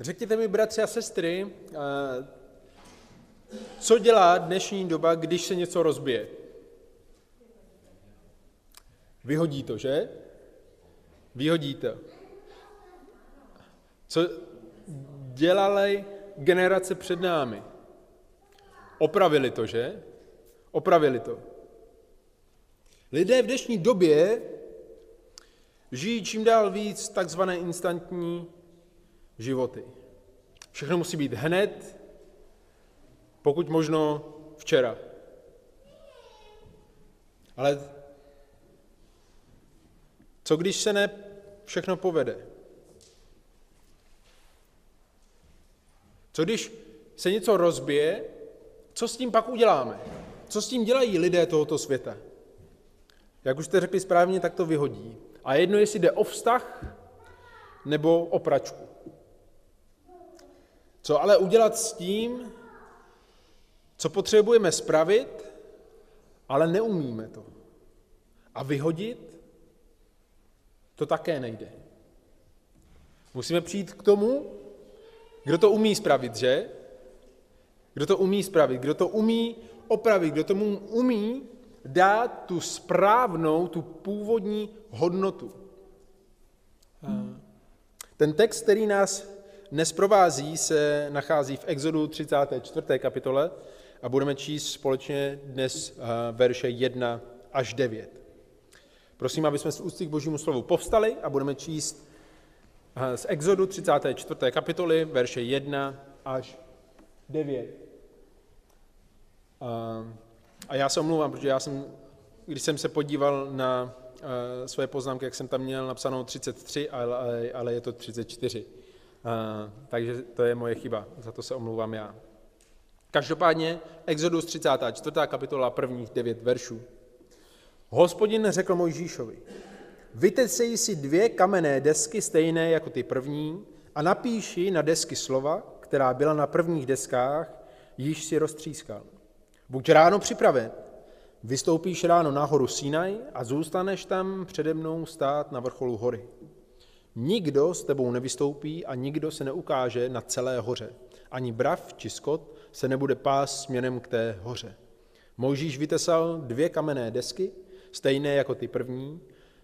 Řekněte mi, bratři a sestry, eh, co dělá dnešní doba, když se něco rozbije? Vyhodí to, že? Vyhodí to. Co dělali generace před námi? Opravili to, že? Opravili to. Lidé v dnešní době žijí čím dál víc takzvané instantní životy. Všechno musí být hned, pokud možno včera. Ale co když se ne všechno povede? Co když se něco rozbije, co s tím pak uděláme? Co s tím dělají lidé tohoto světa? Jak už jste řekli správně, tak to vyhodí. A jedno, jestli jde o vztah nebo o pračku. Co ale udělat s tím, co potřebujeme spravit, ale neumíme to. A vyhodit, to také nejde. Musíme přijít k tomu, kdo to umí spravit, že? Kdo to umí spravit, kdo to umí opravit, kdo tomu umí dát tu správnou, tu původní hodnotu. Ten text, který nás dnes provází, se nachází v Exodu 34. kapitole a budeme číst společně dnes eh, verše 1 až 9. Prosím, aby jsme z ústy k božímu slovu povstali a budeme číst eh, z Exodu 34. kapitoly, verše 1 až 9. A já se omlouvám, protože já jsem, když jsem se podíval na eh, své poznámky, jak jsem tam měl napsanou 33, ale, ale je to 34. Takže to je moje chyba, za to se omlouvám já. Každopádně Exodus 34. kapitola prvních devět veršů. Hospodin řekl Mojžíšovi, vytesej si dvě kamenné desky stejné jako ty první a napíši na desky slova, která byla na prvních deskách, již si roztřískal. Buď ráno připraven, vystoupíš ráno nahoru Sinaj a zůstaneš tam přede mnou stát na vrcholu hory. Nikdo s tebou nevystoupí a nikdo se neukáže na celé hoře. Ani brav či skot se nebude pás směrem k té hoře. Mojžíš vytesal dvě kamenné desky, stejné jako ty první,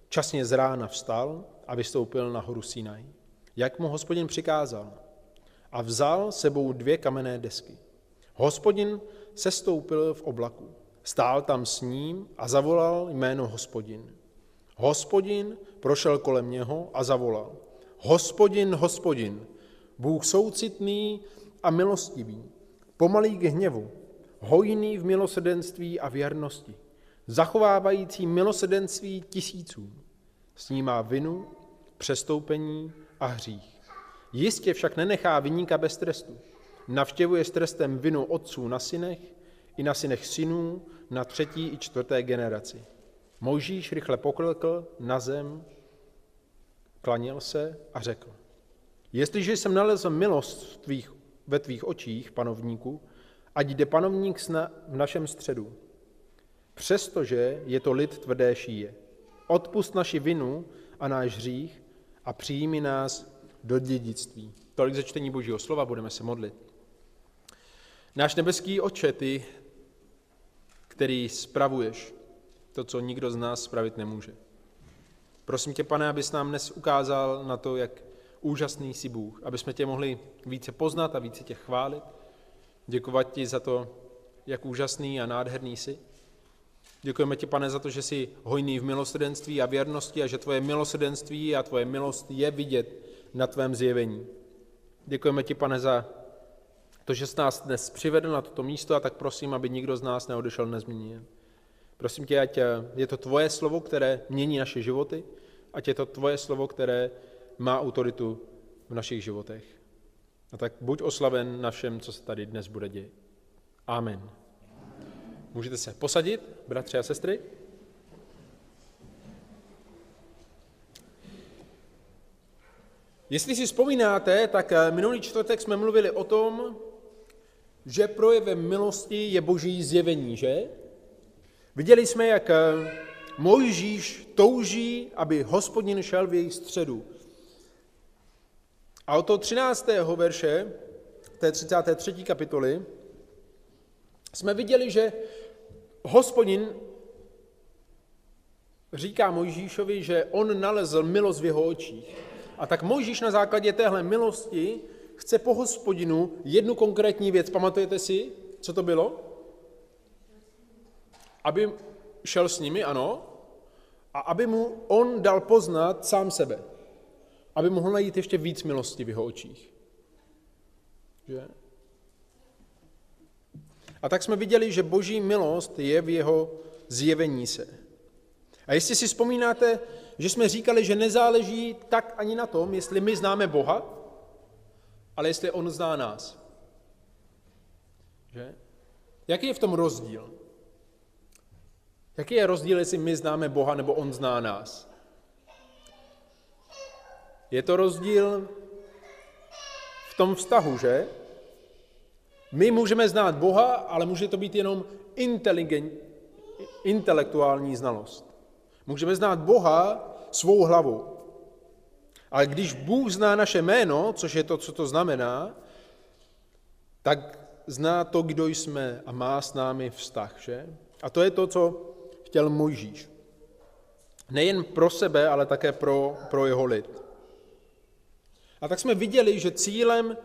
časně z rána vstal a vystoupil na horu Sinaj, jak mu hospodin přikázal. A vzal sebou dvě kamenné desky. Hospodin sestoupil v oblaku, stál tam s ním a zavolal jméno hospodin. Hospodin prošel kolem něho a zavolal. Hospodin, hospodin, Bůh soucitný a milostivý, pomalý k hněvu, hojný v milosedenství a věrnosti, zachovávající milosedenství tisícům, snímá vinu, přestoupení a hřích. Jistě však nenechá vyníka bez trestu. Navštěvuje s trestem vinu otců na synech i na synech synů na třetí i čtvrté generaci. Mojžíš rychle poklekl na zem, klanil se a řekl, jestliže jsem nalezl milost tvých ve tvých očích, panovníku, ať jde panovník v našem středu. Přestože je to lid tvrdé šíje. Odpust naši vinu a náš hřích a přijmi nás do dědictví. Tolik začtení Božího slova, budeme se modlit. Náš nebeský oče, ty, který spravuješ to, co nikdo z nás spravit nemůže. Prosím tě, pane, abys nám dnes ukázal na to, jak úžasný jsi Bůh, aby jsme tě mohli více poznat a více tě chválit. Děkovat ti za to, jak úžasný a nádherný jsi. Děkujeme ti, pane, za to, že jsi hojný v milosrdenství a věrnosti a že tvoje milosrdenství a tvoje milost je vidět na tvém zjevení. Děkujeme ti, pane, za to, že jsi nás dnes přivedl na toto místo a tak prosím, aby nikdo z nás neodešel nezměněn. Prosím tě, ať je to tvoje slovo, které mění naše životy, ať je to tvoje slovo, které má autoritu v našich životech. A tak buď oslaven na všem, co se tady dnes bude dět. Amen. Můžete se posadit, bratři a sestry? Jestli si vzpomínáte, tak eh, minulý čtvrtek jsme mluvili o tom, že projevem milosti je boží zjevení, že? Viděli jsme, jak eh, Mojžíš touží, aby hospodin šel v jejich středu. A od toho 13. verše, té 33. kapitoly, jsme viděli, že hospodin říká Mojžíšovi, že on nalezl milost v jeho očích. A tak Mojžíš na základě téhle milosti chce po hospodinu jednu konkrétní věc. Pamatujete si, co to bylo? Aby šel s nimi, ano, a aby mu on dal poznat sám sebe. Aby mohl najít ještě víc milosti v jeho očích. Že? A tak jsme viděli, že boží milost je v jeho zjevení se. A jestli si vzpomínáte, že jsme říkali, že nezáleží tak ani na tom, jestli my známe Boha, ale jestli On zná nás. Že? Jaký je v tom rozdíl? Jaký je rozdíl, jestli my známe Boha nebo On zná nás? Je to rozdíl v tom vztahu, že? My můžeme znát Boha, ale může to být jenom inteligent, intelektuální znalost. Můžeme znát Boha svou hlavou. Ale když Bůh zná naše jméno, což je to, co to znamená, tak zná to, kdo jsme a má s námi vztah, že? A to je to, co chtěl Mojžíš. Nejen pro sebe, ale také pro, pro jeho lid. A tak jsme viděli, že cílem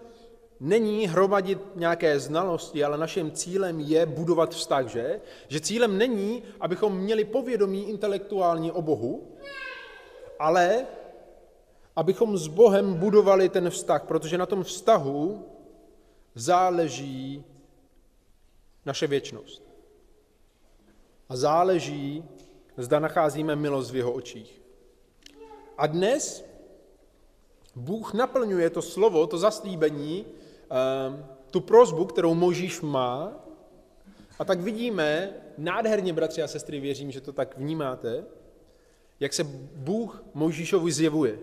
není hromadit nějaké znalosti, ale naším cílem je budovat vztah, že? Že cílem není, abychom měli povědomí intelektuální o Bohu, ale abychom s Bohem budovali ten vztah, protože na tom vztahu záleží naše věčnost. A záleží, zda nacházíme milost v jeho očích. A dnes Bůh naplňuje to slovo, to zaslíbení, ehm, tu prozbu, kterou Možíš má. A tak vidíme, nádherně, bratři a sestry, věřím, že to tak vnímáte, jak se Bůh Možíšovi zjevuje.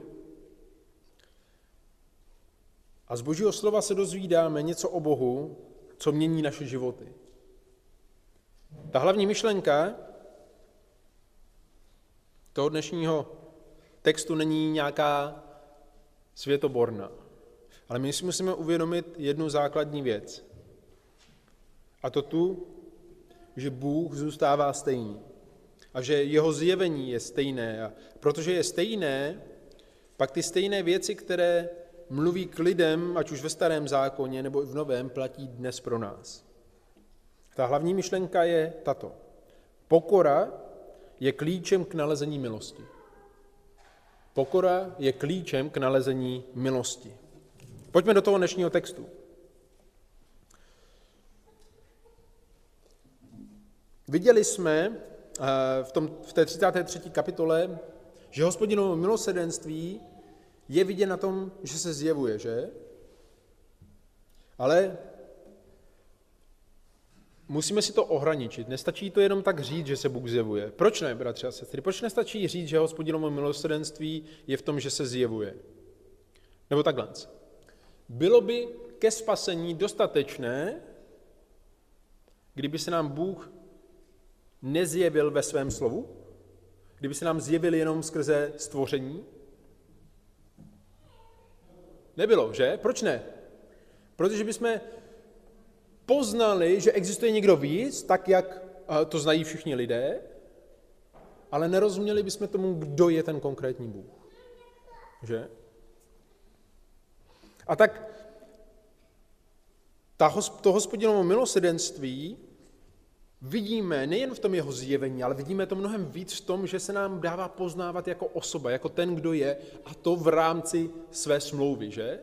A z Božího slova se dozvídáme něco o Bohu, co mění naše životy. Ta hlavní myšlenka toho dnešního textu není nějaká světoborná. Ale my si musíme uvědomit jednu základní věc. A to tu, že Bůh zůstává stejný. A že jeho zjevení je stejné. A protože je stejné, pak ty stejné věci, které mluví k lidem, ať už ve starém zákoně nebo i v novém, platí dnes pro nás. Ta hlavní myšlenka je tato. Pokora je klíčem k nalezení milosti. Pokora je klíčem k nalezení milosti. Pojďme do toho dnešního textu. Viděli jsme eh, v, tom, v té 33. kapitole, že hospodinovo milosedenství je vidět na tom, že se zjevuje, že? Ale musíme si to ohraničit. Nestačí to jenom tak říct, že se Bůh zjevuje. Proč ne, bratři a sestry? Proč nestačí říct, že hospodinovo milosrdenství je v tom, že se zjevuje? Nebo takhle. Bylo by ke spasení dostatečné, kdyby se nám Bůh nezjevil ve svém slovu? Kdyby se nám zjevil jenom skrze stvoření? Nebylo, že? Proč ne? Protože bychom poznali, že existuje někdo víc, tak jak eh, to znají všichni lidé, ale nerozuměli bychom tomu, kdo je ten konkrétní Bůh. Že? A tak ta, to hospodinovo milosedenství vidíme nejen v tom jeho zjevení, ale vidíme to mnohem víc v tom, že se nám dává poznávat jako osoba, jako ten, kdo je, a to v rámci své smlouvy, že?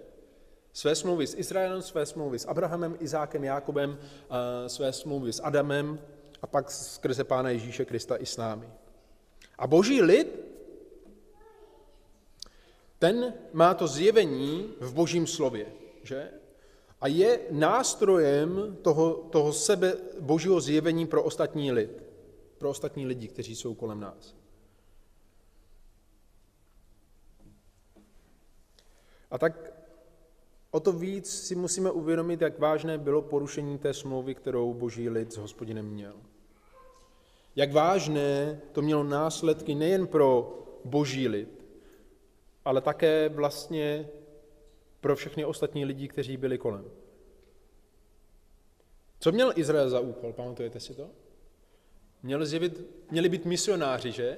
Své smlouvy s Izraelem, své smlouvy s Abrahamem, Izákem, Jákobem, své smlouvy s Adamem a pak skrze Pána Ježíše Krista i s námi. A boží lid, ten má to zjevení v božím slově, že? A je nástrojem toho, toho sebe božího zjevení pro ostatní lid, pro ostatní lidi, kteří jsou kolem nás. A tak O to víc si musíme uvědomit, jak vážné bylo porušení té smlouvy, kterou boží lid s hospodinem měl. Jak vážné to mělo následky nejen pro boží lid, ale také vlastně pro všechny ostatní lidi, kteří byli kolem. Co měl Izrael za úkol, pamatujete si to? Měli, zjevit, měli být misionáři, že?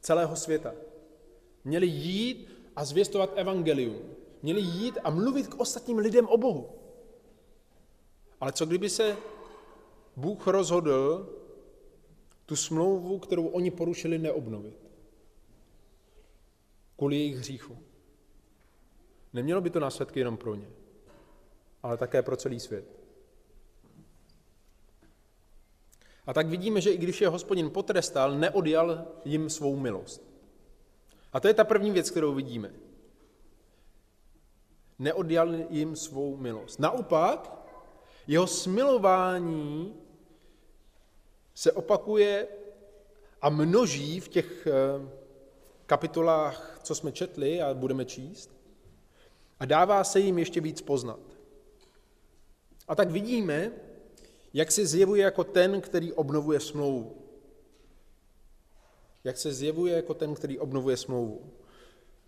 Celého světa. Měli jít a zvěstovat evangelium. Měli jít a mluvit k ostatním lidem o Bohu. Ale co kdyby se Bůh rozhodl tu smlouvu, kterou oni porušili, neobnovit? Kvůli jejich hříchu. Nemělo by to následky jenom pro ně, ale také pro celý svět. A tak vidíme, že i když je hospodin potrestal, neodjal jim svou milost. A to je ta první věc, kterou vidíme. Neodjal jim svou milost. Naopak, jeho smilování se opakuje a množí v těch eh, kapitolách, co jsme četli a budeme číst, a dává se jim ještě víc poznat. A tak vidíme, jak se zjevuje jako ten, který obnovuje smlouvu. Jak se zjevuje jako ten, který obnovuje smlouvu.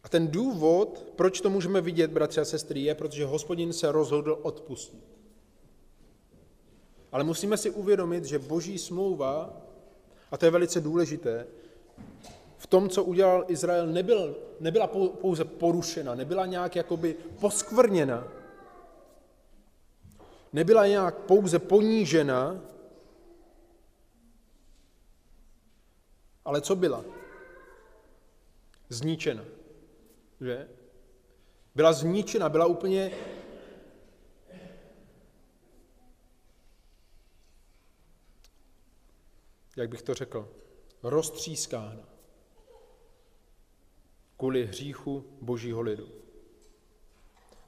A ten důvod, proč to můžeme vidět, bratři a sestry, je, protože hospodin se rozhodl odpustit. Ale musíme si uvědomit, že boží smlouva, a to je velice důležité, v tom, co udělal Izrael, nebyl, nebyla pouze porušena, nebyla nějak jakoby poskvrněna, nebyla nějak pouze ponížena, ale co byla? Zničena. Že? Byla zničena, byla úplně jak bych to řekl, roztřískána kvůli hříchu božího lidu.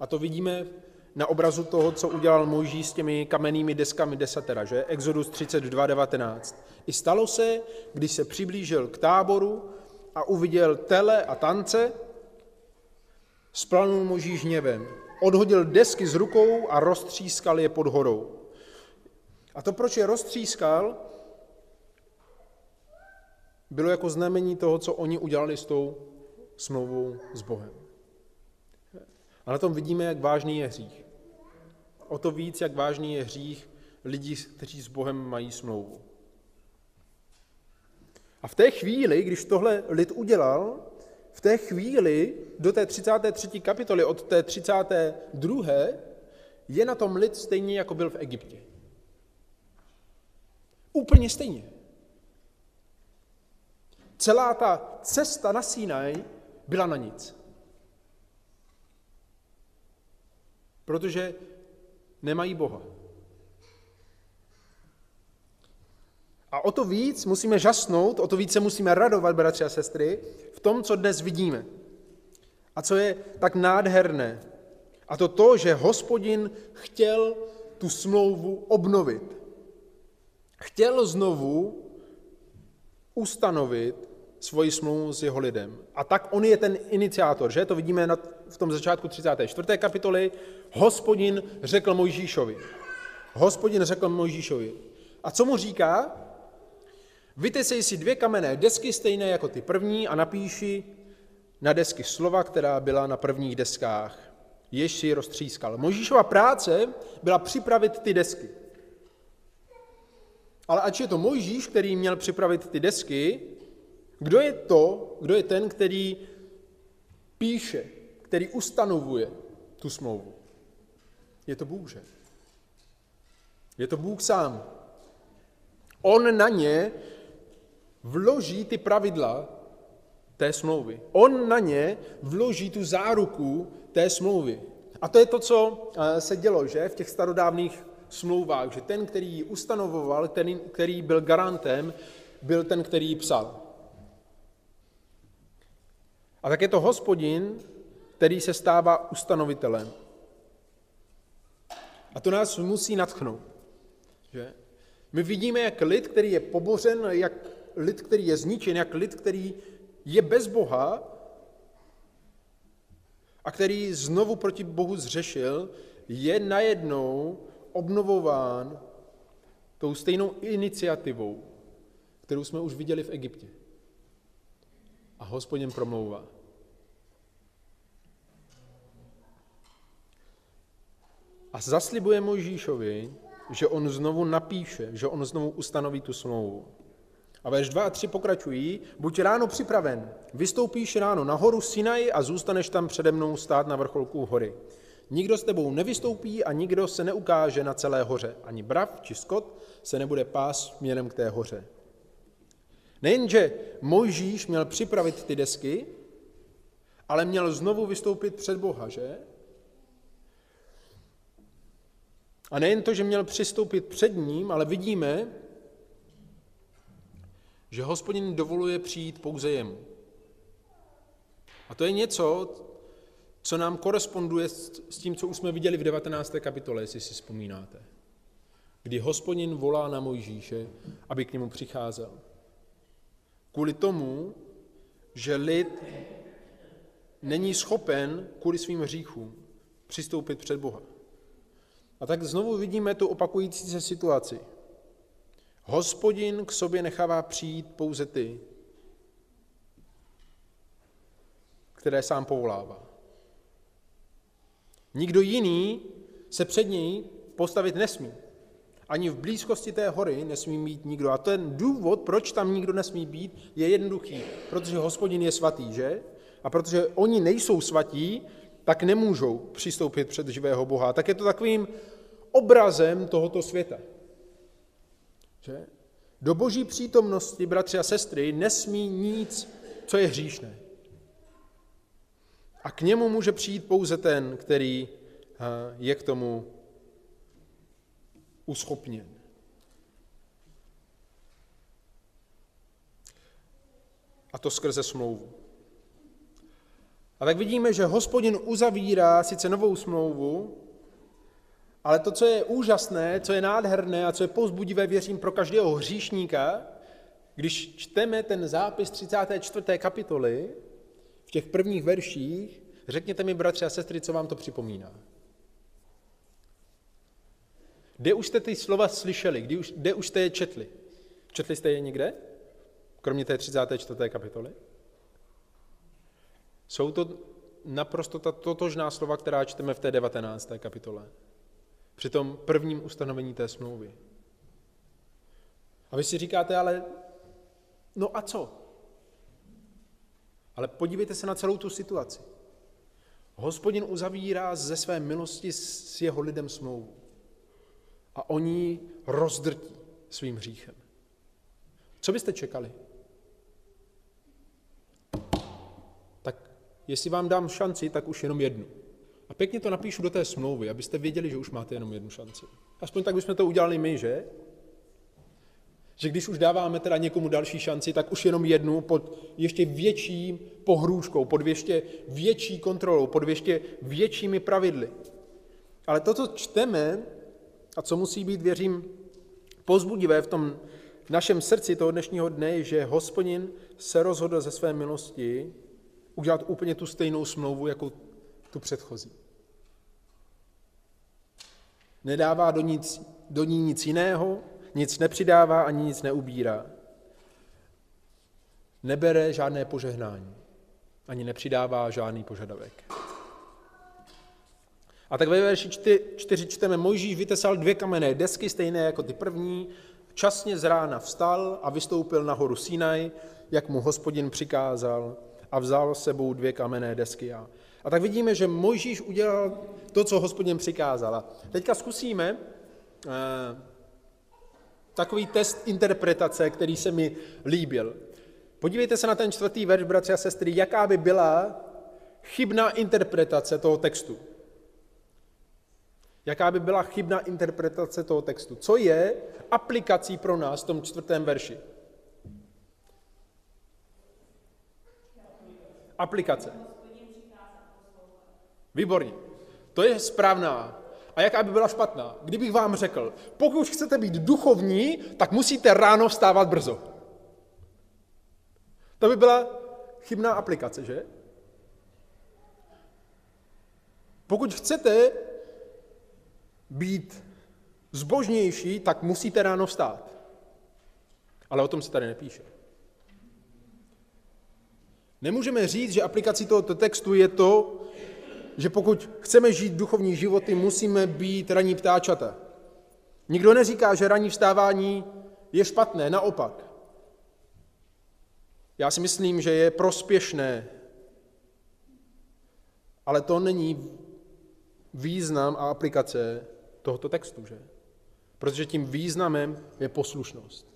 A to vidíme na obrazu toho, co udělal Mojžíš s těmi kamennými deskami desatera, že? Exodus 32.19. I stalo se, když se přiblížil k táboru a uviděl tele a tance, splanul Možíš hněvem. Odhodil desky z rukou a roztřískal je pod horou. A to, proč je roztřískal, bylo jako znamení toho, co oni udělali s tou smlouvou s Bohem. A na tom vidíme, jak vážný je hřích. O to víc, jak vážný je hřích lidí, kteří s Bohem mají smlouvu. A v té chvíli, když tohle lid udělal, v té chvíli do té 33. kapitoly, od té 32. je na tom lid stejně, jako byl v Egyptě. Úplně stejně. Celá ta cesta na Sinaj byla na nic. Protože nemají Boha. A o to víc musíme žasnout, o to víc se musíme radovat, bratři a sestry, v tom, co dnes vidíme. A co je tak nádherné. A to to, že hospodin chtěl tu smlouvu obnovit. Chtěl znovu ustanovit svoji smlouvu s jeho lidem. A tak on je ten iniciátor, že? To vidíme v tom začátku 34. kapitoly. Hospodin řekl Mojžíšovi. Hospodin řekl Mojžíšovi. A co mu říká? Vytesej si dvě kamenné desky stejné jako ty první a napíši na desky slova, která byla na prvních deskách. Jež si roztřískal. Mojžíšova práce byla připravit ty desky. Ale ač je to Mojžíš, který měl připravit ty desky, kdo je to, kdo je ten, který píše, který ustanovuje tu smlouvu? Je to Bůh, že? Je to Bůh sám. On na ně vloží ty pravidla té smlouvy. On na ně vloží tu záruku té smlouvy. A to je to, co eh, se dělo, že, v těch starodávných smlouvách, že ten, který ji ustanovoval, ten, který byl garantem, byl ten, který ji psal. A tak je to hospodin, který se stává ustanovitelem. A to nás musí natchnout. Že? My vidíme, jak lid, který je pobořen, jak lid, který je zničen, jak lid, který je bez Boha a který znovu proti Bohu zřešil, je najednou obnovován tou stejnou iniciativou, kterou jsme už viděli v Egyptě. A hospodin promlouvá. A zaslibuje Mojžíšovi, že on znovu napíše, že on znovu ustanoví tu smlouvu. A verš 2 a 3 pokračují, buď ráno připraven, vystoupíš ráno nahoru Sinaj a zůstaneš tam přede mnou stát na vrcholku hory. Nikdo s tebou nevystoupí a nikdo se neukáže na celé hoře. Ani brav či skot se nebude pás směrem k té hoře. Nejenže Mojžíš měl připravit ty desky, ale měl znovu vystoupit před Boha, že? A nejen to, že měl přistoupit před ním, ale vidíme, že hospodin dovoluje přijít pouze jemu. A to je něco, co nám koresponduje s tím, co už jsme viděli v 19. kapitole, jestli si vzpomínáte. Kdy hospodin volá na Mojžíše, aby k němu přicházel. Kvůli tomu, že lid není schopen kvůli svým hříchům přistoupit před Boha. A tak znovu vidíme tu opakující se situaci. Hospodin k sobě nechává přijít pouze ty, které sám povolává. Nikdo jiný se před něj postavit nesmí. Ani v blízkosti té hory nesmí mít nikdo. A ten důvod, proč tam nikdo nesmí být, je jednoduchý. Protože hospodin je svatý, že? A protože oni nejsou svatí, tak nemůžou přistoupit před živého Boha. Tak je to takovým obrazem tohoto světa. Že? Do boží přítomnosti, bratři a sestry, nesmí nic, co je hříšné. A k němu může přijít pouze ten, který eh, je k tomu uschopněn. A to skrze smlouvu. A tak vidíme, že hospodin uzavírá sice novou smlouvu, ale to, co je úžasné, co je nádherné a co je pozbudivé, věřím, pro každého hříšníka, když čteme ten zápis 34. kapitoly, v těch prvních verších, řekněte mi, bratři a sestry, co vám to připomíná. Kde už jste ty slova slyšeli? Kde už, kde už jste je četli? Četli jste je někde? Kromě té 34. kapitoly? Jsou to naprosto ta totožná slova, která čteme v té 19. kapitole. Při tom prvním ustanovení té smlouvy. A vy si říkáte, ale no a co? Ale podívejte se na celou tu situaci. Hospodin uzavírá ze své milosti s jeho lidem smlouvu. A oni rozdrtí svým hříchem. Co byste čekali? Tak jestli vám dám šanci, tak už jenom jednu. A pěkně to napíšu do té smlouvy, abyste věděli, že už máte jenom jednu šanci. Aspoň tak bychom to udělali my, že? Že když už dáváme teda někomu další šanci, tak už jenom jednu pod ještě větší pohrůžkou, pod ještě větší kontrolou, pod ještě většími pravidly. Ale to, co čteme a co musí být, věřím, pozbudivé v tom našem srdci toho dnešního dne, je, že hospodin se rozhodl ze své milosti udělat úplně tu stejnou smlouvu, jako tu předchozí. Nedává do, nic, do ní nic jiného, nic nepřidává ani nic neubírá. Nebere žádné požehnání, ani nepřidává žádný požadavek. A tak ve verši 4 čteme, Mojžíš vytesal dvě kamenné desky, stejné jako ty první, časně z rána vstal a vystoupil na horu Sinaj, jak mu hospodin přikázal a vzal sebou dvě kamenné desky. A, a tak vidíme, že Mojžíš udělal to, co hospodin přikázal. A teďka zkusíme eh, takový test interpretace, který se mi líbil. Podívejte se na ten čtvrtý verš, bratři a sestry, jaká by byla chybná interpretace toho textu. Jaká by byla chybná interpretace toho textu? Co je aplikací pro nás v tom čtvrtém verši? Aplikace. Výborně. To je správná. A jaká by byla špatná? Kdybych vám řekl, pokud chcete být duchovní, tak musíte ráno vstávat brzo. To by byla chybná aplikace, že? Pokud chcete být zbožnější, tak musíte ráno vstát. Ale o tom se tady nepíše. Nemůžeme říct, že aplikací tohoto textu je to, že pokud chceme žít duchovní životy, musíme být raní ptáčata. Nikdo neříká, že ranní vstávání je špatné, naopak. Já si myslím, že je prospěšné, ale to není význam a aplikace tohoto textu, že? Protože tím významem je poslušnost.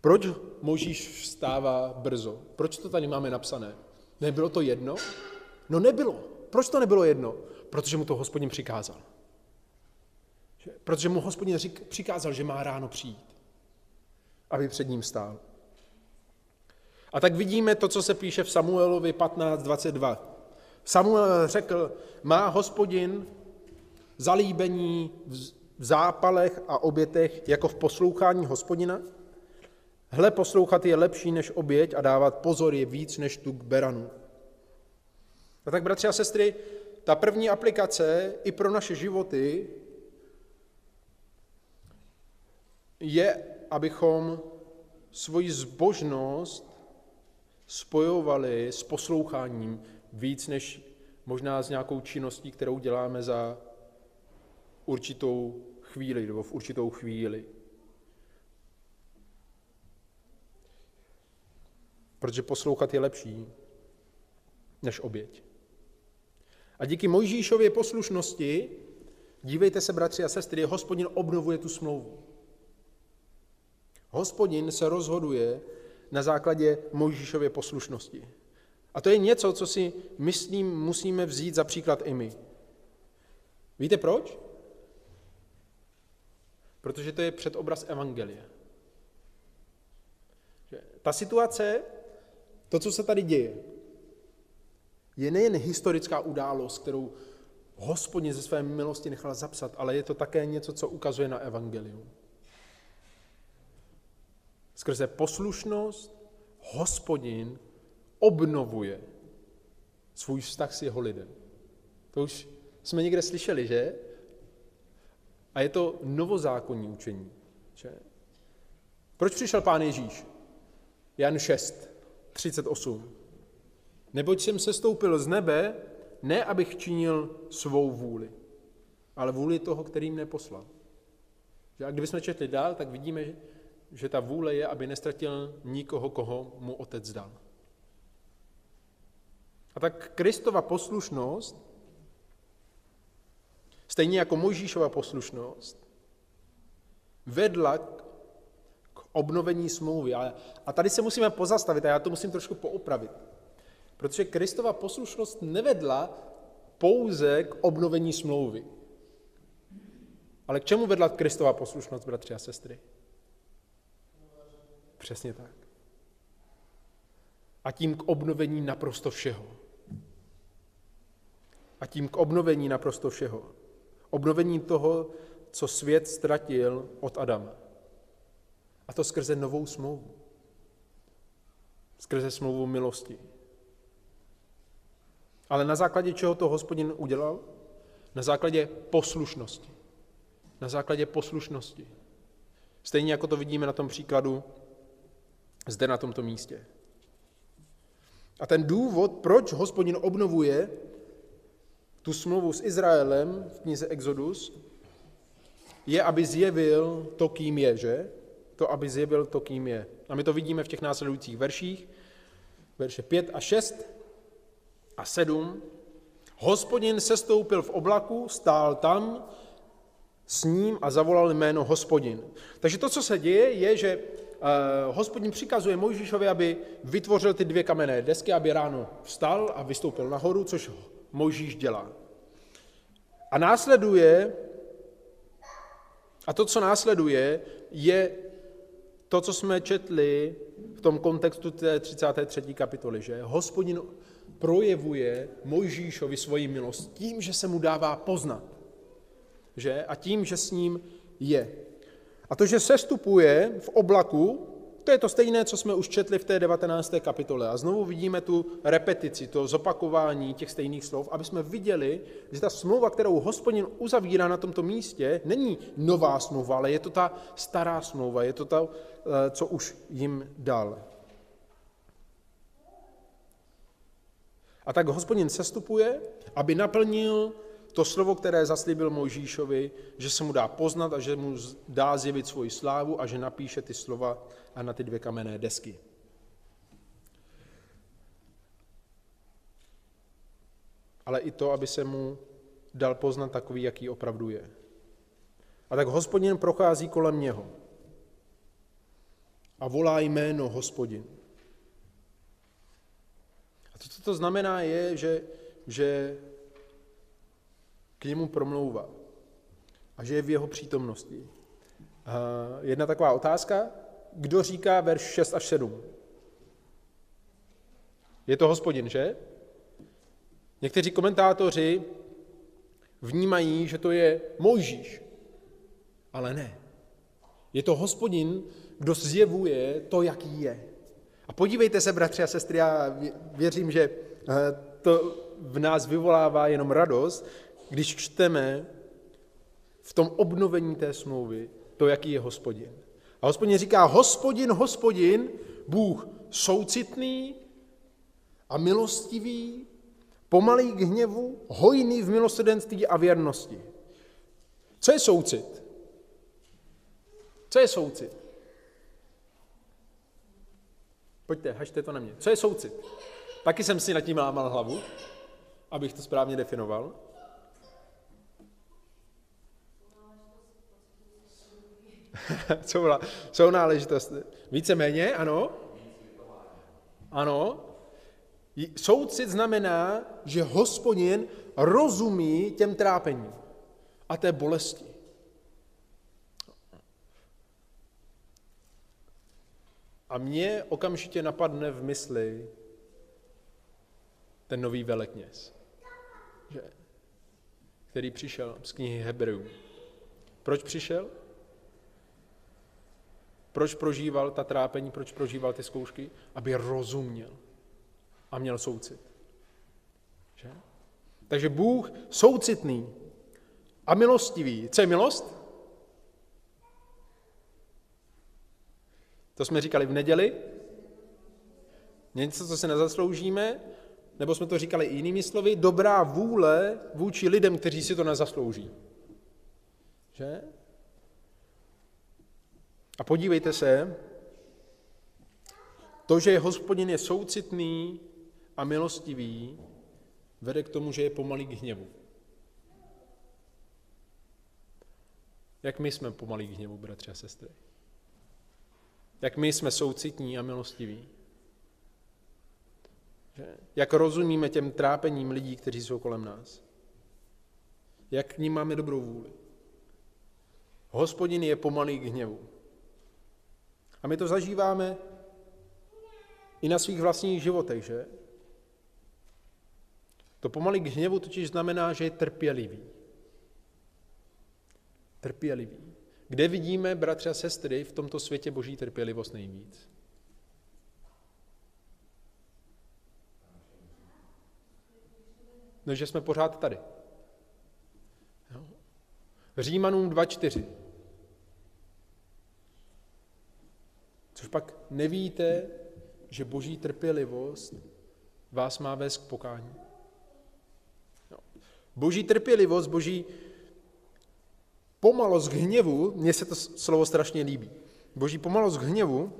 Proč Možíš vstává brzo? Proč to tady máme napsané? Nebylo to jedno? No nebylo. Proč to nebylo jedno? Protože mu to hospodin přikázal. Protože mu hospodin přikázal, že má ráno přijít, aby před ním stál. A tak vidíme to, co se píše v Samuelovi 15.22. Samuel řekl, má hospodin zalíbení v zápalech a obětech jako v poslouchání hospodina? Hle, poslouchat je lepší než oběť a dávat pozor je víc než tuk beranu. A tak, bratři a sestry, ta první aplikace i pro naše životy je, abychom svoji zbožnost spojovali s posloucháním víc než možná s nějakou činností, kterou děláme za určitou chvíli nebo v určitou chvíli. Protože poslouchat je lepší než oběť. A díky Mojžíšově poslušnosti, dívejte se, bratři a sestry, hospodin obnovuje tu smlouvu. Hospodin se rozhoduje na základě Mojžíšově poslušnosti. A to je něco, co si myslím, musíme vzít za příklad i my. Víte proč? Protože to je předobraz Evangelia. Že ta situace, to, co se tady děje, je nejen historická událost, kterou hospodin ze své milosti nechal zapsat, ale je to také něco, co ukazuje na evangelium. Skrze poslušnost hospodin obnovuje svůj vztah s jeho lidem. To už jsme někde slyšeli, že? A je to novozákonní učení. Že? Proč přišel pán Ježíš? Jan 6, 38. Neboť jsem se stoupil z nebe, ne abych činil svou vůli, ale vůli toho, který mě poslal. A kdybychom četli dál, tak vidíme, že ta vůle je, aby nestratil nikoho, koho mu otec dal. A tak Kristova poslušnost, stejně jako Mojžíšova poslušnost, vedla k obnovení smlouvy. A tady se musíme pozastavit a já to musím trošku poopravit. Protože Kristova poslušnost nevedla pouze k obnovení smlouvy. Ale k čemu vedla Kristova poslušnost, bratři a sestry? Přesně tak. A tím k obnovení naprosto všeho. A tím k obnovení naprosto všeho. Obnovení toho, co svět ztratil od Adama. A to skrze novou smlouvu. Skrze smlouvu milosti. Ale na základě čeho to hospodin udělal? Na základě poslušnosti. Na základě poslušnosti. Stejně jako to vidíme na tom příkladu zde na tomto místě. A ten důvod, proč hospodin obnovuje tu smlouvu s Izraelem v knize Exodus, je, aby zjevil to, kým je, že? To, aby zjevil to, kým je. A my to vidíme v těch následujících verších, verše 5 a 6 a 7. Hospodin sestoupil v oblaku, stál tam s ním a zavolal jméno hospodin. Takže to, co se děje, je, že uh, hospodin přikazuje Mojžíšovi, aby vytvořil ty dvě kamenné desky, aby ráno vstal a vystoupil nahoru, což Mojžíš dělá. A následuje, a to, co následuje, je to, co jsme četli v tom kontextu té 33. kapitoly, že hospodin projevuje Mojžíšovi svoji milost tím, že se mu dává poznat. Že? A tím, že s ním je. A to, že sestupuje v oblaku, to je to stejné, co jsme už četli v té 19. kapitole. A znovu vidíme tu repetici, to zopakování těch stejných slov, aby jsme viděli, že ta smlouva, kterou hospodin uzavírá na tomto místě, není nová smlouva, ale je to ta stará smlouva, je to ta, eh, co už jim dal. A tak hospodin sestupuje, aby naplnil to slovo, které zaslíbil Mojžíšovi, že se mu dá poznat a že mu dá zjevit svoji slávu a že napíše ty slova a na ty dvě kamenné desky. Ale i to, aby se mu dal poznat takový, jaký opravdu je. A tak hospodin prochází kolem něho a volá jméno hospodin. A to, co to znamená, je, že, že k němu promlouvá a že je v jeho přítomnosti. Jedna taková otázka, kdo říká verš 6 až 7? Je to hospodin, že? Někteří komentátoři vnímají, že to je Mojžíš, ale ne. Je to hospodin, kdo zjevuje to, jaký je. A podívejte se, bratři a sestry, já věřím, že eh, to v nás vyvolává jenom radost, když čteme v tom obnovení té smlouvy to, jaký je hospodin. A hospodin říká, hospodin, hospodin, Bůh soucitný a milostivý, pomalý k hněvu, hojný v milosrdenství a věrnosti. Co je soucit? Co je soucit? Pojďte, hažte to na mě. Co je soucit? Taky jsem si nad tím lámal hlavu, abych to správně definoval. jsou náležitosti. Víceméně, ano? Ano. Soucit znamená, že hospodin rozumí těm trápením a té bolesti. A mě okamžitě napadne v mysli ten nový velekněz, že, který přišel z knihy Hebrejů. Proč přišel? Proč prožíval ta trápení, proč prožíval ty zkoušky? Aby rozuměl a měl soucit. Že? Takže Bůh soucitný a milostivý. Co je milost? To jsme říkali v neděli. Něco, co se nezasloužíme, nebo jsme to říkali i jinými slovy, dobrá vůle vůči lidem, kteří si to nezaslouží. Že? A podívejte se, to, že hospodin je soucitný a milostivý, vede k tomu, že je pomalý k hněvu. Jak my jsme pomalí k hněvu, bratři a sestry? Jak my jsme soucitní a milostiví? Jak rozumíme těm trápením lidí, kteří jsou kolem nás? Jak k ním máme dobrou vůli? Hospodin je pomalý k hněvu. A my to zažíváme i na svých vlastních životech, že? To pomalý k hněvu totiž znamená, že je trpělivý. Trpělivý. Kde vidíme, bratři a sestry, v tomto světě boží trpělivost nejvíc? No, že jsme pořád tady. Jo. Římanům 2.4. Což pak nevíte, že boží trpělivost vás má vést k pokání. Jo. Boží trpělivost, boží pomalost k hněvu, mně se to slovo strašně líbí. Boží pomalost k hněvu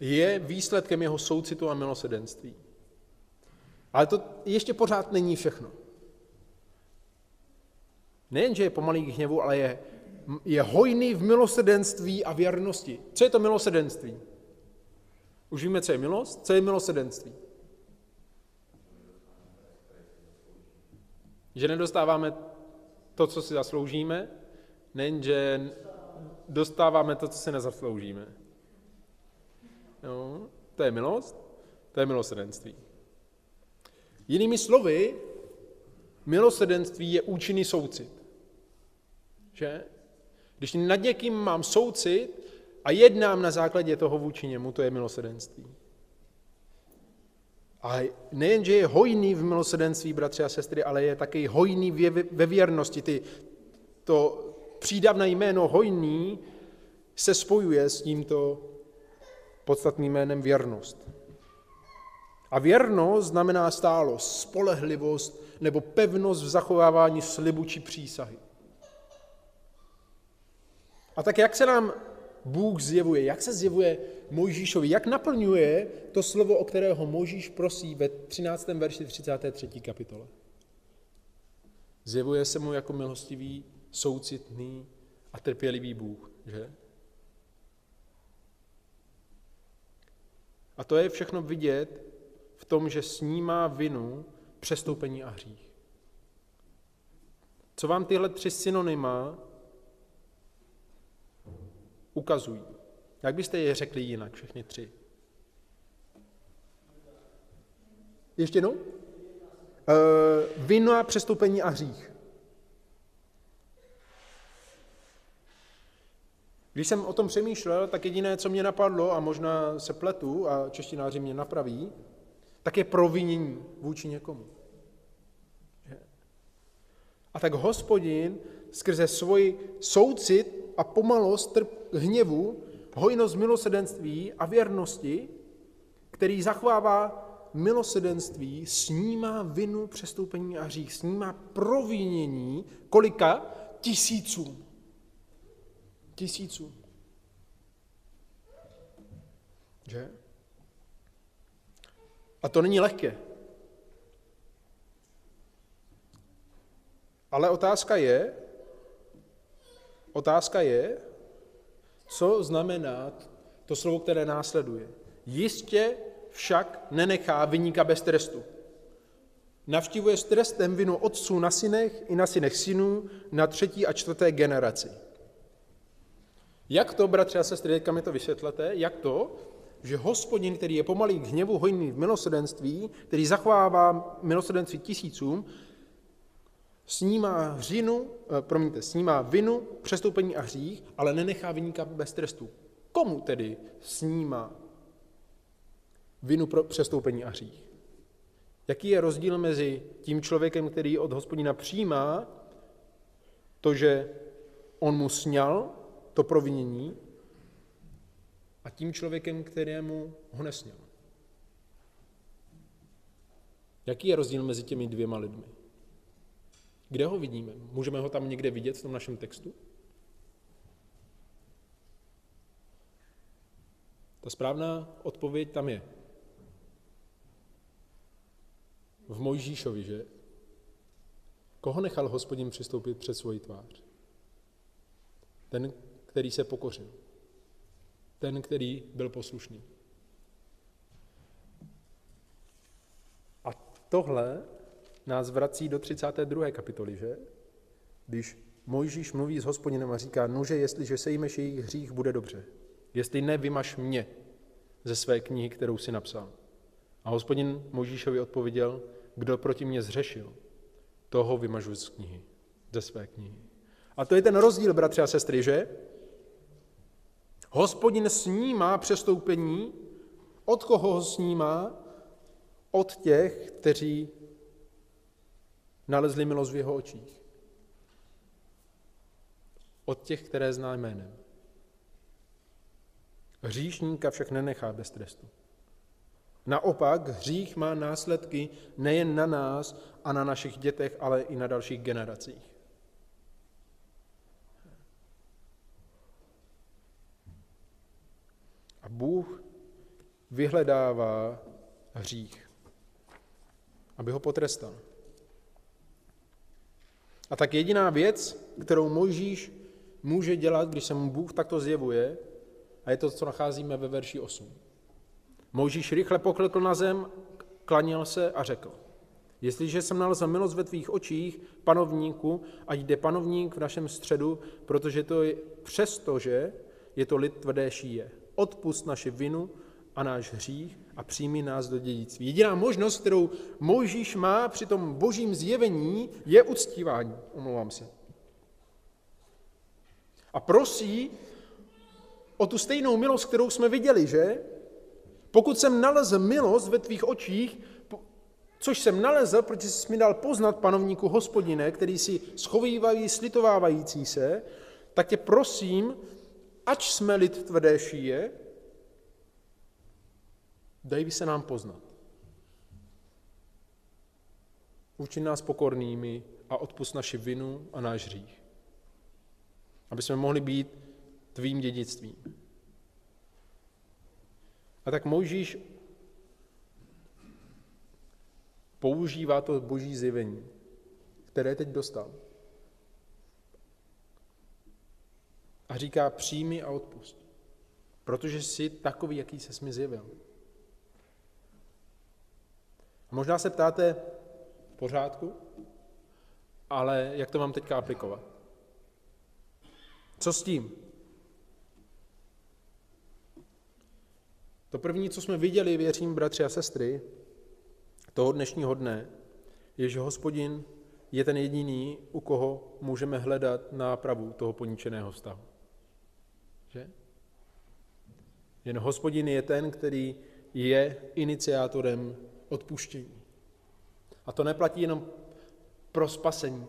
je výsledkem jeho soucitu a milosedenství. Ale to ještě pořád není všechno. Nejen, že je pomalý k hněvu, ale je, je hojný v milosedenství a věrnosti. Co je to milosedenství? Už víme, co je milost? Co je milosedenství? Že nedostáváme to, co si zasloužíme, nejen, že dostáváme to, co si nezasloužíme. Jo? To je milost, to je milosrdenství. Jinými slovy, milosrdenství je účinný soucit. Že? Když nad někým mám soucit a jednám na základě toho vůči němu, to je milosrdenství. A nejen, že je hojný v milosrdenství, bratři a sestry, ale je taky hojný ve věrnosti. Ty, to přídavné jméno hojný se spojuje s tímto podstatným jménem věrnost. A věrnost znamená stálost, spolehlivost nebo pevnost v zachovávání slibu či přísahy. A tak jak se nám Bůh zjevuje, jak se zjevuje Mojžíšovi, jak naplňuje to slovo, o kterého Mojžíš prosí ve 13. verši 33. kapitole. Zjevuje se mu jako milostivý, soucitný a trpělivý Bůh, že? A to je všechno vidět v tom, že snímá vinu, přestoupení a hřích. Co vám tyhle tři synonyma ukazují? Jak byste je řekli jinak, všechny tři? Ještě jednou? Uh, vina, přestoupení a hřích. Když jsem o tom přemýšlel, tak jediné, co mě napadlo, a možná se pletu a češtináři mě napraví, tak je provinění vůči někomu. A tak hospodin skrze svoji soucit a pomalost trp, hněvu, hojnost milosedenství a věrnosti, který zachovává milosedenství, snímá vinu, přestoupení a hřích, snímá provinění kolika? Tisícům. Tisícům. Že? A to není lehké. Ale otázka je, otázka je, co znamená to slovo, které následuje. Jistě však nenechá vyníka bez trestu. Navštívuje s trestem vinu otců na synech i na synech synů na třetí a čtvrté generaci. Jak to, bratři a sestry, teďka mi to vysvětlete, jak to, že hospodin, který je pomalý k hněvu, hojný v milosedenství, který zachovává milosedenství tisícům, snímá hřinu, eh, promiňte, snímá vinu, přestoupení a hřích, ale nenechá vyníka bez trestu. Komu tedy snímá vinu pro přestoupení a hřích? Jaký je rozdíl mezi tím člověkem, který od hospodina přijímá to, že on mu sněl to provinění, a tím člověkem, kterému ho nesněl. Jaký je rozdíl mezi těmi dvěma lidmi? Kde ho vidíme? Můžeme ho tam někde vidět v tom našem textu? Ta správná odpověď tam je. V Mojžíšovi, že? Koho nechal hospodin přistoupit před svoji tvář? Ten, který se pokořil ten, který byl poslušný. A tohle nás vrací do 32. kapitoly, že? Když Mojžíš mluví s hospodinem a říká, nože, jestliže sejmeš jejich hřích, bude dobře. Jestli ne, vymaš mě ze své knihy, kterou si napsal. A hospodin Mojžíšovi odpověděl, kdo proti mě zřešil, toho vymažu z knihy, ze své knihy. A to je ten rozdíl, bratři a sestry, že? Hospodin snímá přestoupení. Od koho ho snímá? Od těch, kteří nalezli milost v jeho očích. Od těch, které zná jménem. Hříšníka však nenechá bez trestu. Naopak, hřích má následky nejen na nás a na našich dětech, ale i na dalších generacích. A Bůh vyhledává hřích, aby ho potrestal. A tak jediná věc, kterou Mojžíš může dělat, když se mu Bůh takto zjevuje, a je to, co nacházíme ve verši 8. Mojžíš rychle poklekl na zem, klanil se a řekl, jestliže jsem nalezl milost ve tvých očích, panovníku, a jde panovník v našem středu, protože to je přesto, že je to lid tvrdé šíje odpust naši vinu a náš hřích a přijmi nás do dědictví. Jediná možnost, kterou Mojžíš má při tom božím zjevení, je uctívání. Omlouvám se. A prosí o tu stejnou milost, kterou jsme viděli, že? Pokud jsem nalezl milost ve tvých očích, což jsem nalezl, protože jsi mi dal poznat panovníku hospodine, který si schovývají, slitovávající se, tak tě prosím, ač jsme lid tvrdé šíje, dej se nám poznat. učin nás pokornými a odpust naši vinu a náš hřích. Aby jsme mohli být tvým dědictvím. A tak Mojžíš používá to boží zjevení, které teď dostal. A říká, přijmi a odpust. Protože jsi takový, jaký se mi zjevil. Možná se ptáte, v pořádku, ale jak to mám teďka aplikovat? Co s tím? To první, co jsme viděli, věřím, bratři a sestry, toho dnešního dne, je, že hospodin je ten jediný, u koho můžeme hledat nápravu toho poničeného vztahu. Že? Jen hospodin je ten, který je iniciátorem odpuštění. A to neplatí jenom pro spasení,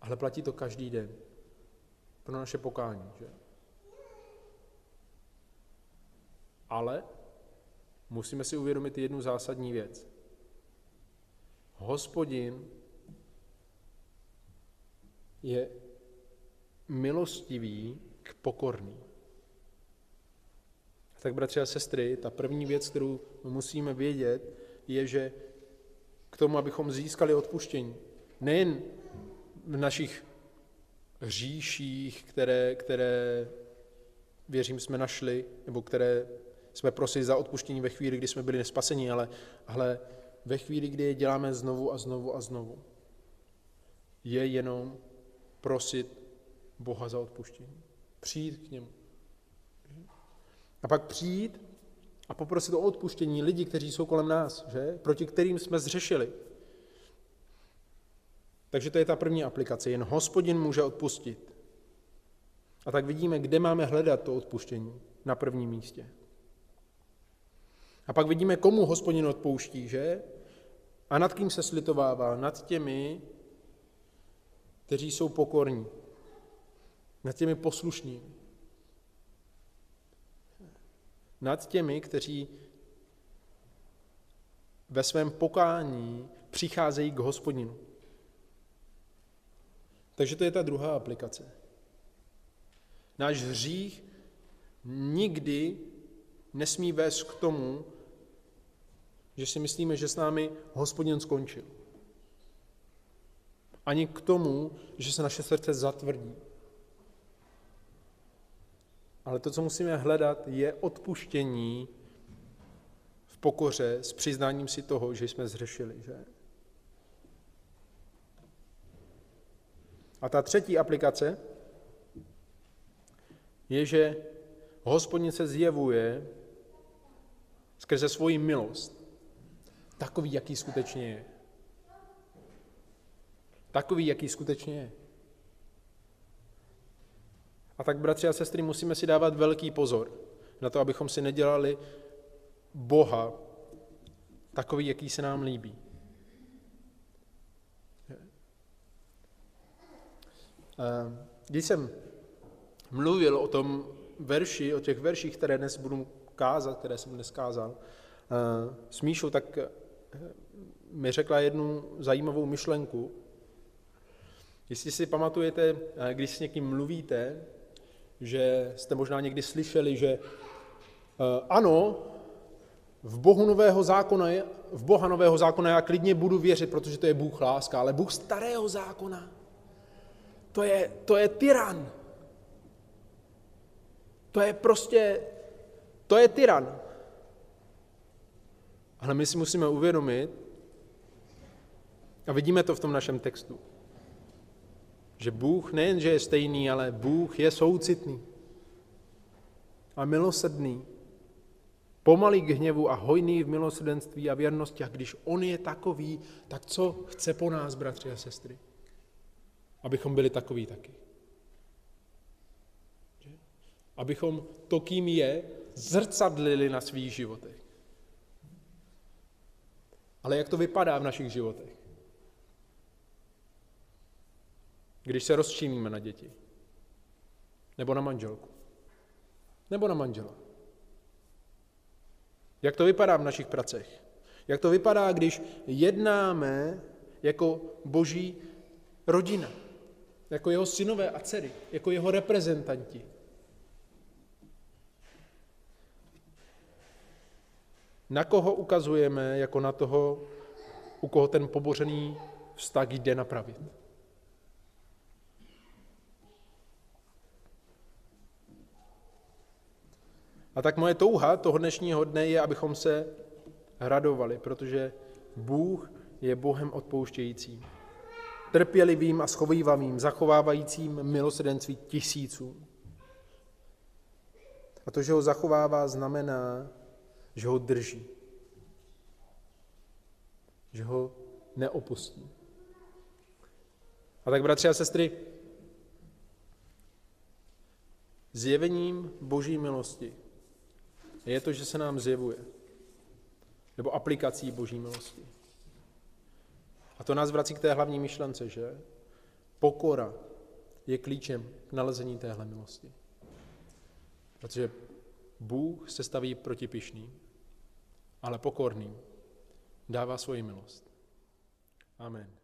ale platí to každý den. Pro naše pokání. Že? Ale musíme si uvědomit jednu zásadní věc. Hospodin je milostivý k pokorným. Tak, bratři a sestry, ta první věc, kterou musíme vědět, je, že k tomu, abychom získali odpuštění, nejen v našich hříších, které, které věřím, jsme našli, nebo které jsme prosili za odpuštění ve chvíli, kdy jsme byli nespaseni, ale, ale ve chvíli, kdy je děláme znovu a znovu a znovu, je jenom prosit Boha za odpuštění. Přijít k němu. A pak přijít a poprosit o odpuštění lidi, kteří jsou kolem nás, že? proti kterým jsme zřešili. Takže to je ta první aplikace. Jen hospodin může odpustit. A tak vidíme, kde máme hledat to odpuštění na prvním místě. A pak vidíme, komu hospodin odpouští, že? A nad kým se slitovává? Nad těmi, kteří jsou pokorní. Nad těmi poslušnými. Nad těmi, kteří ve svém pokání přicházejí k hospodinu. Takže to je ta druhá aplikace. Náš hřích nikdy nesmí vést k tomu, že si myslíme, že s námi hospodin skončil. Ani k tomu, že se naše srdce zatvrdí. Ale to, co musíme hledat, je odpuštění v pokoře s přiznáním si toho, že jsme zřešili. Že? A ta třetí aplikace je, že hospodin se zjevuje skrze svoji milost. Takový, jaký skutečně je. Takový, jaký skutečně je. A tak, bratři a sestry, musíme si dávat velký pozor na to, abychom si nedělali Boha takový, jaký se nám líbí. Když jsem mluvil o tom verši, o těch verších, které dnes budu kázat, které jsem dnes kázal, s Míšou, tak mi řekla jednu zajímavou myšlenku. Jestli si pamatujete, když s někým mluvíte, že jste možná někdy slyšeli, že ano, v Bohu nového zákona, v Boha nového zákona já klidně budu věřit, protože to je Bůh láska, ale Bůh starého zákona, to je, to je tyran. To je prostě, to je tyran. Ale my si musíme uvědomit, a vidíme to v tom našem textu, že Bůh nejen, že je stejný, ale Bůh je soucitný a milosrdný, pomalý k hněvu a hojný v milosrdenství a věrnosti. A když On je takový, tak co chce po nás, bratři a sestry? Abychom byli takový taky. Abychom to, kým je, zrcadlili na svých životech. Ale jak to vypadá v našich životech? Když se rozčíníme na děti. Nebo na manželku. Nebo na manžela. Jak to vypadá v našich pracech? Jak to vypadá, když jednáme jako boží rodina, jako jeho synové a dcery, jako jeho reprezentanti. Na koho ukazujeme jako na toho, u koho ten pobořený vztah jde napravit. A tak moje touha toho dnešního dne je, abychom se radovali, protože Bůh je Bohem odpouštějícím, trpělivým a schovývavým, zachovávajícím milosedenství tisíců. A to, že ho zachovává, znamená, že ho drží, že ho neopustí. A tak, bratři a sestry, zjevením Boží milosti je to, že se nám zjevuje. Nebo aplikací Boží milosti. A to nás vrací k té hlavní myšlence, že pokora je klíčem k nalezení téhle milosti. Protože Bůh se staví proti pišným, ale pokorným dává svoji milost. Amen.